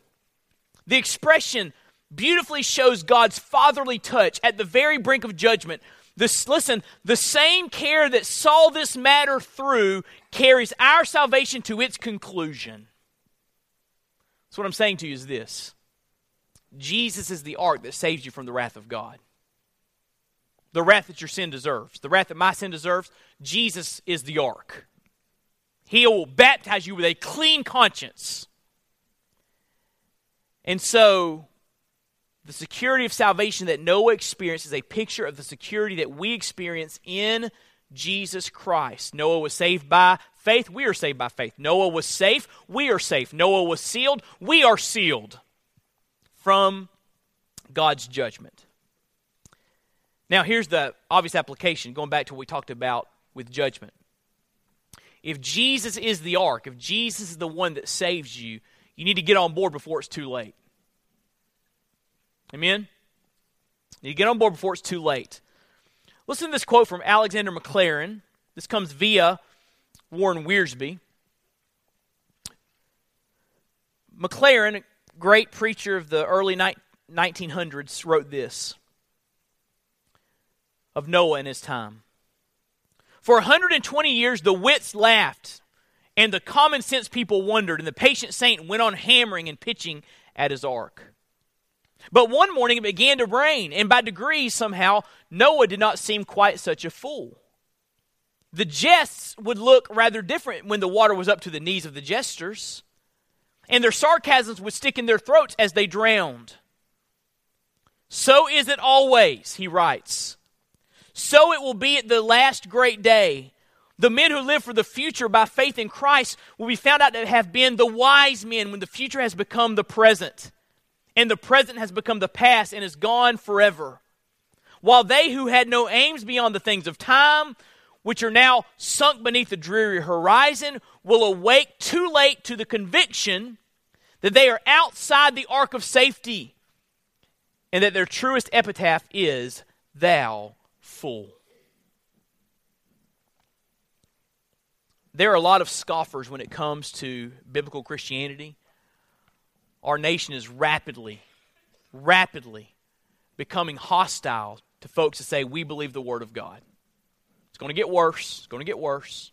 S1: The expression beautifully shows God's fatherly touch at the very brink of judgment. This, listen, the same care that saw this matter through carries our salvation to its conclusion. So, what I'm saying to you is this Jesus is the ark that saves you from the wrath of God. The wrath that your sin deserves, the wrath that my sin deserves, Jesus is the ark. He will baptize you with a clean conscience. And so, the security of salvation that Noah experienced is a picture of the security that we experience in Jesus Christ. Noah was saved by faith. We are saved by faith. Noah was safe. We are safe. Noah was sealed. We are sealed from God's judgment. Now, here's the obvious application, going back to what we talked about with judgment. If Jesus is the ark, if Jesus is the one that saves you, you need to get on board before it's too late. Amen? You get on board before it's too late. Listen to this quote from Alexander Maclaren. This comes via Warren Wiersbe. Maclaren, a great preacher of the early 1900s, wrote this of Noah and his time. For 120 years, the wits laughed, and the common sense people wondered, and the patient saint went on hammering and pitching at his ark. But one morning it began to rain, and by degrees, somehow, Noah did not seem quite such a fool. The jests would look rather different when the water was up to the knees of the jesters, and their sarcasms would stick in their throats as they drowned. So is it always, he writes. So it will be at the last great day. The men who live for the future by faith in Christ will be found out to have been the wise men when the future has become the present and the present has become the past and is gone forever. While they who had no aims beyond the things of time, which are now sunk beneath the dreary horizon, will awake too late to the conviction that they are outside the ark of safety and that their truest epitaph is, Thou fool. There are a lot of scoffers when it comes to biblical Christianity our nation is rapidly, rapidly becoming hostile to folks that say, we believe the Word of God. It's going to get worse. It's going to get worse.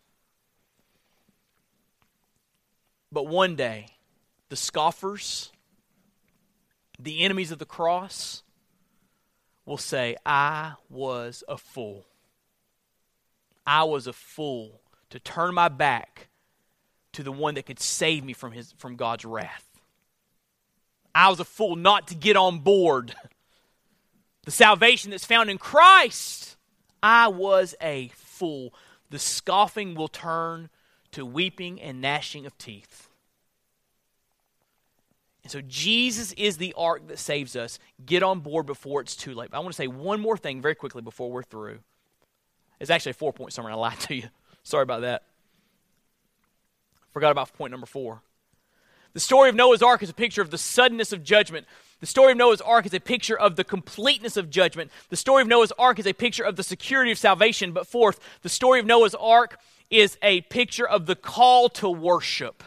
S1: But one day, the scoffers, the enemies of the cross, will say, I was a fool. I was a fool to turn my back to the one that could save me from, his, from God's wrath. I was a fool not to get on board. The salvation that's found in Christ, I was a fool. The scoffing will turn to weeping and gnashing of teeth. And so Jesus is the ark that saves us. Get on board before it's too late. I want to say one more thing very quickly before we're through. It's actually a four point summary. I lied to you. Sorry about that. Forgot about point number four. The story of Noah's Ark is a picture of the suddenness of judgment. The story of Noah's Ark is a picture of the completeness of judgment. The story of Noah's Ark is a picture of the security of salvation. But fourth, the story of Noah's Ark is a picture of the call to worship.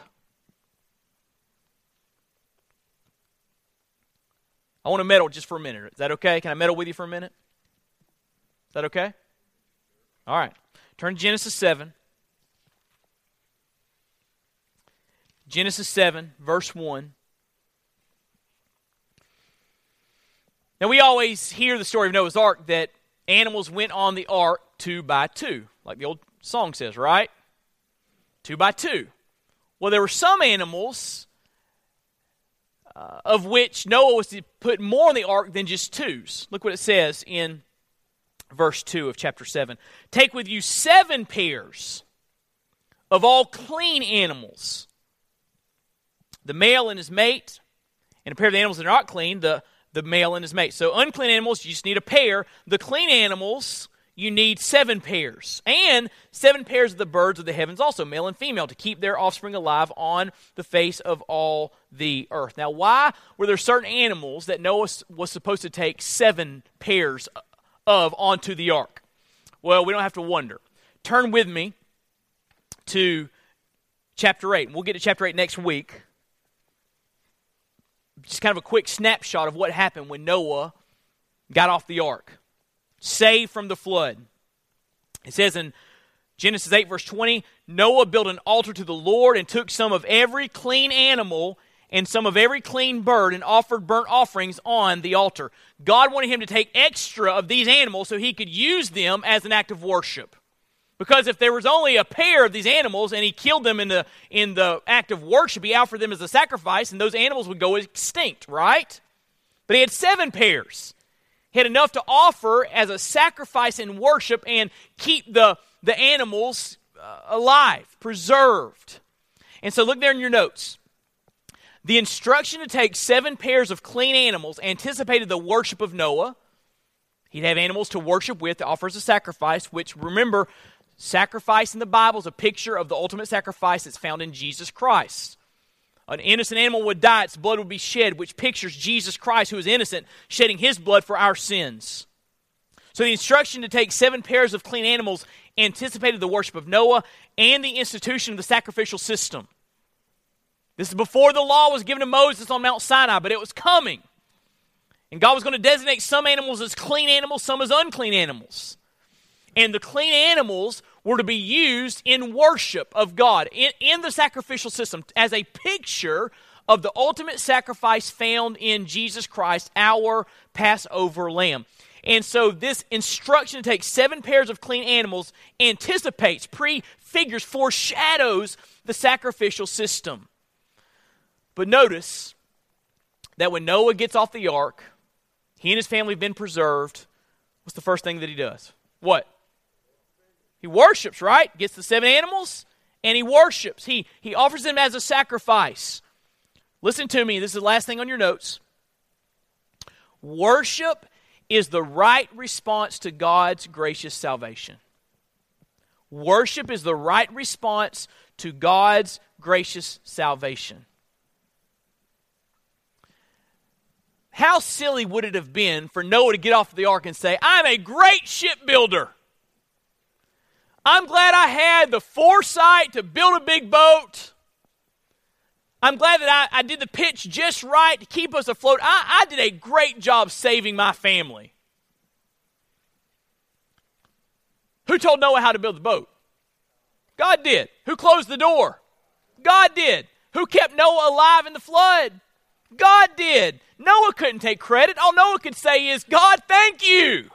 S1: I want to meddle just for a minute. Is that okay? Can I meddle with you for a minute? Is that okay? All right. Turn to Genesis 7. Genesis 7, verse 1. Now, we always hear the story of Noah's Ark that animals went on the ark two by two, like the old song says, right? Two by two. Well, there were some animals uh, of which Noah was to put more on the ark than just twos. Look what it says in verse 2 of chapter 7. Take with you seven pairs of all clean animals the male and his mate, and a pair of the animals that are not clean, the, the male and his mate. So unclean animals, you just need a pair. The clean animals, you need seven pairs, and seven pairs of the birds of the heavens, also male and female, to keep their offspring alive on the face of all the earth. Now, why were there certain animals that Noah was supposed to take seven pairs of onto the ark? Well, we don't have to wonder. Turn with me to chapter 8. We'll get to chapter 8 next week. Just kind of a quick snapshot of what happened when Noah got off the ark saved from the flood. It says in Genesis 8, verse 20 Noah built an altar to the Lord and took some of every clean animal and some of every clean bird and offered burnt offerings on the altar. God wanted him to take extra of these animals so he could use them as an act of worship. Because if there was only a pair of these animals and he killed them in the, in the act of worship, he offered them as a sacrifice, and those animals would go extinct, right? But he had seven pairs. He had enough to offer as a sacrifice in worship and keep the, the animals uh, alive, preserved. And so look there in your notes. The instruction to take seven pairs of clean animals anticipated the worship of Noah. He'd have animals to worship with to offer as a sacrifice, which remember, sacrifice in the Bible is a picture of the ultimate sacrifice that's found in Jesus Christ. An innocent animal would die, its blood would be shed, which pictures Jesus Christ, who is innocent, shedding his blood for our sins. So the instruction to take seven pairs of clean animals anticipated the worship of Noah and the institution of the sacrificial system. This is before the law was given to Moses on Mount Sinai, but it was coming. And God was going to designate some animals as clean animals, some as unclean animals. And the clean animals were to be used in worship of God, in, in the sacrificial system, as a picture of the ultimate sacrifice found in Jesus Christ, our Passover lamb. And so, this instruction to take seven pairs of clean animals anticipates, prefigures, foreshadows the sacrificial system. But notice that when Noah gets off the ark, he and his family have been preserved. What's the first thing that he does? What? He worships, right? Gets the seven animals and he worships. He, he offers them as a sacrifice. Listen to me. This is the last thing on your notes. Worship is the right response to God's gracious salvation. Worship is the right response to God's gracious salvation. How silly would it have been for Noah to get off the ark and say, I'm a great shipbuilder? I'm glad I had the foresight to build a big boat. I'm glad that I, I did the pitch just right to keep us afloat. I, I did a great job saving my family. Who told Noah how to build the boat? God did. Who closed the door? God did. Who kept Noah alive in the flood? God did. Noah couldn't take credit. All Noah could say is, God, thank you.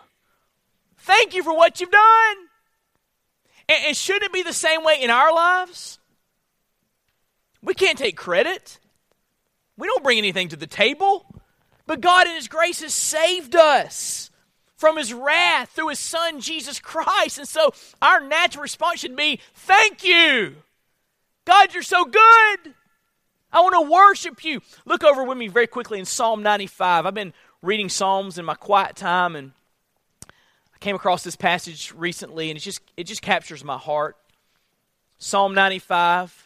S1: Thank you for what you've done. And, and should it be the same way in our lives? We can't take credit. We don't bring anything to the table. But God, in His grace, has saved us from His wrath through His Son, Jesus Christ. And so our natural response should be thank you. God, you're so good. I want to worship you. Look over with me very quickly in Psalm 95. I've been reading Psalms in my quiet time, and I came across this passage recently, and it just it just captures my heart. Psalm 95.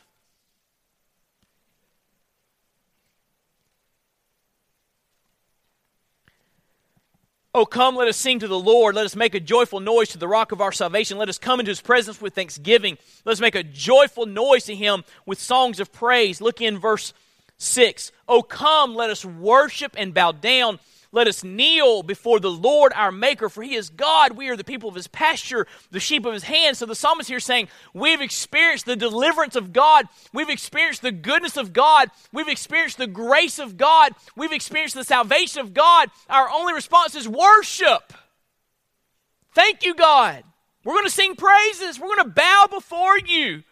S1: Oh, come, let us sing to the Lord. Let us make a joyful noise to the rock of our salvation. Let us come into his presence with thanksgiving. Let us make a joyful noise to him with songs of praise. Look in verse 6. Oh, come, let us worship and bow down. Let us kneel before the Lord our Maker, for he is God. We are the people of his pasture, the sheep of his hand. So the psalmist here is saying, We've experienced the deliverance of God. We've experienced the goodness of God. We've experienced the grace of God. We've experienced the salvation of God. Our only response is worship. Thank you, God. We're going to sing praises. We're going to bow before you.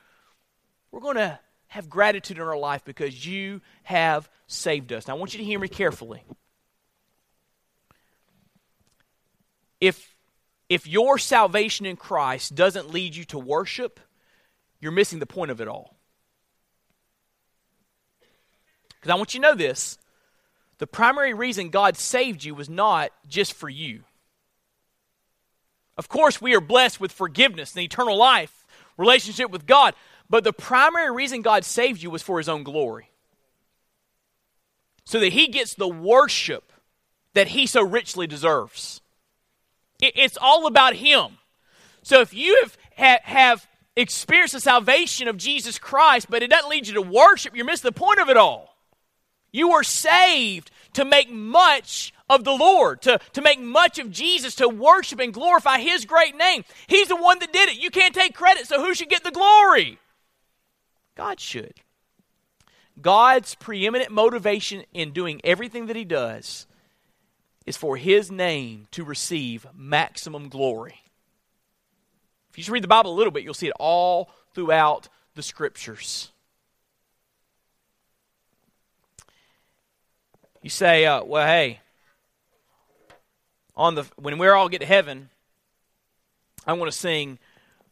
S1: We're going to have gratitude in our life because you have saved us. Now, I want you to hear me carefully. If if your salvation in Christ doesn't lead you to worship, you're missing the point of it all. Because I want you to know this the primary reason God saved you was not just for you. Of course, we are blessed with forgiveness and eternal life, relationship with God. But the primary reason God saved you was for his own glory. So that he gets the worship that he so richly deserves. It's all about him. So if you have, have experienced the salvation of Jesus Christ, but it doesn't lead you to worship, you're missing the point of it all. You were saved to make much of the Lord, to, to make much of Jesus, to worship and glorify His great name. He's the one that did it. You can't take credit, so who should get the glory? God should. God's preeminent motivation in doing everything that He does is for His name to receive maximum glory. If you just read the Bible a little bit, you'll see it all throughout the Scriptures. You say, uh, well, hey, on the when we all get to heaven, I want to sing,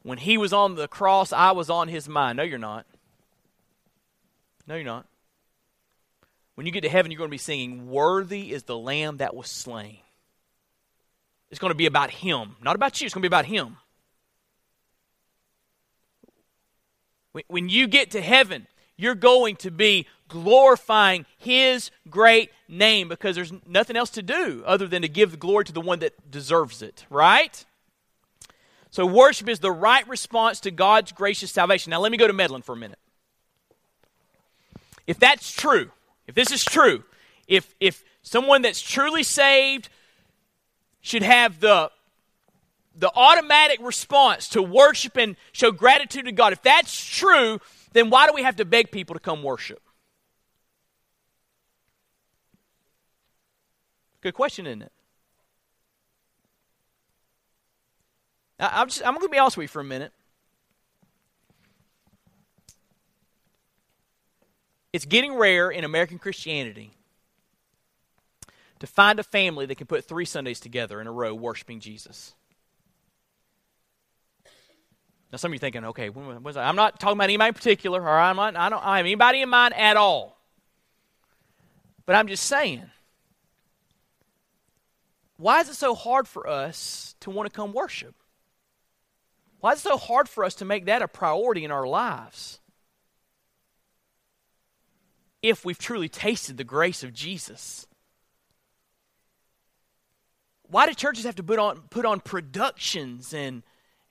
S1: when he was on the cross, I was on his mind. No, you're not. No, you're not. When you get to heaven, you're going to be singing, Worthy is the Lamb that was slain. It's going to be about him, not about you. It's going to be about him. When you get to heaven, you're going to be glorifying His great name because there's nothing else to do other than to give the glory to the one that deserves it, right? So, worship is the right response to God's gracious salvation. Now, let me go to Medlin for a minute. If that's true, if this is true, if, if someone that's truly saved should have the, the automatic response to worship and show gratitude to God, if that's true, then why do we have to beg people to come worship? Good question, isn't it? I'm, just, I'm going to be honest with you for a minute. It's getting rare in American Christianity to find a family that can put three Sundays together in a row worshiping Jesus. Now, some of you are thinking, okay, I'm not talking about anybody in particular, or I'm not, I don't I have anybody in mind at all. But I'm just saying, why is it so hard for us to want to come worship? Why is it so hard for us to make that a priority in our lives? If we've truly tasted the grace of Jesus. Why do churches have to put on, put on productions and,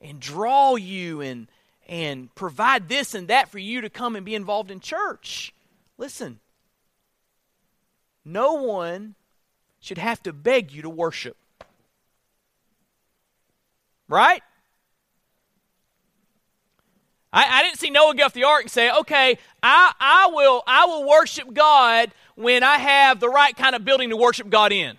S1: and draw you and, and provide this and that for you to come and be involved in church? Listen, no one should have to beg you to worship. Right? I, I, didn't see Noah get off the ark and say, okay, I, I, will, I will worship God when I have the right kind of building to worship God in.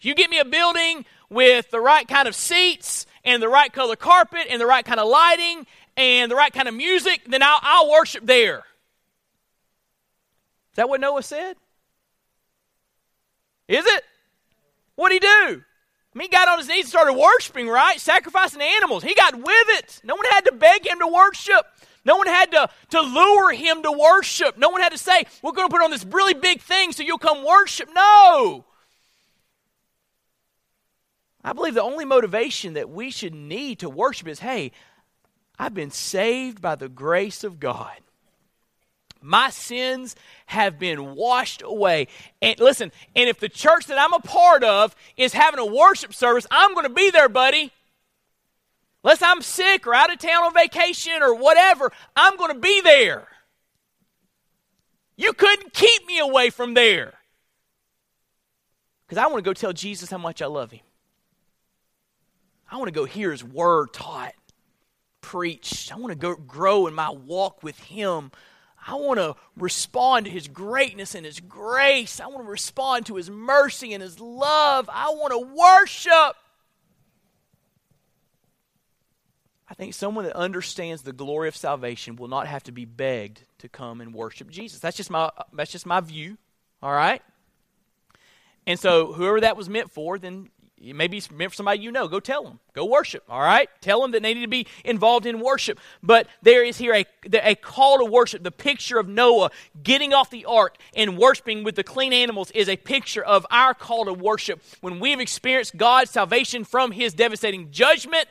S1: You get me a building with the right kind of seats and the right color carpet and the right kind of lighting and the right kind of music, then I'll, I'll worship there. Is that what Noah said? Is it? What'd he do? I mean, he got on his knees and started worshiping, right? Sacrificing animals. He got with it. No one had to beg him to worship. No one had to, to lure him to worship. No one had to say, We're going to put on this really big thing so you'll come worship. No. I believe the only motivation that we should need to worship is hey, I've been saved by the grace of God. My sins have been washed away. And listen, and if the church that I'm a part of is having a worship service, I'm going to be there, buddy. Unless I'm sick or out of town on vacation or whatever, I'm going to be there. You couldn't keep me away from there. Because I want to go tell Jesus how much I love him. I want to go hear his word taught, preached. I want to go grow in my walk with him I want to respond to His greatness and His grace. I want to respond to His mercy and His love. I want to worship. I think someone that understands the glory of salvation will not have to be begged to come and worship Jesus. That's just my that's just my view. All right? And so whoever that was meant for, then maybe somebody you know, go tell them. Go worship, all right? Tell them that they need to be involved in worship. But there is here a, a call to worship. The picture of Noah getting off the ark and worshiping with the clean animals is a picture of our call to worship. When we've experienced God's salvation from his devastating judgment,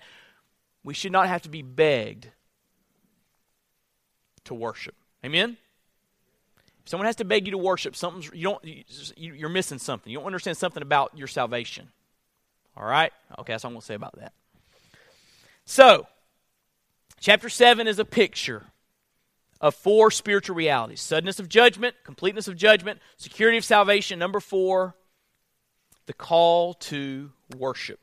S1: we should not have to be begged to worship. Amen? If someone has to beg you to worship, something's you don't you're missing something. You don't understand something about your salvation. All right? Okay, that's all I'm going to say about that. So, chapter 7 is a picture of four spiritual realities suddenness of judgment, completeness of judgment, security of salvation. Number four, the call to worship.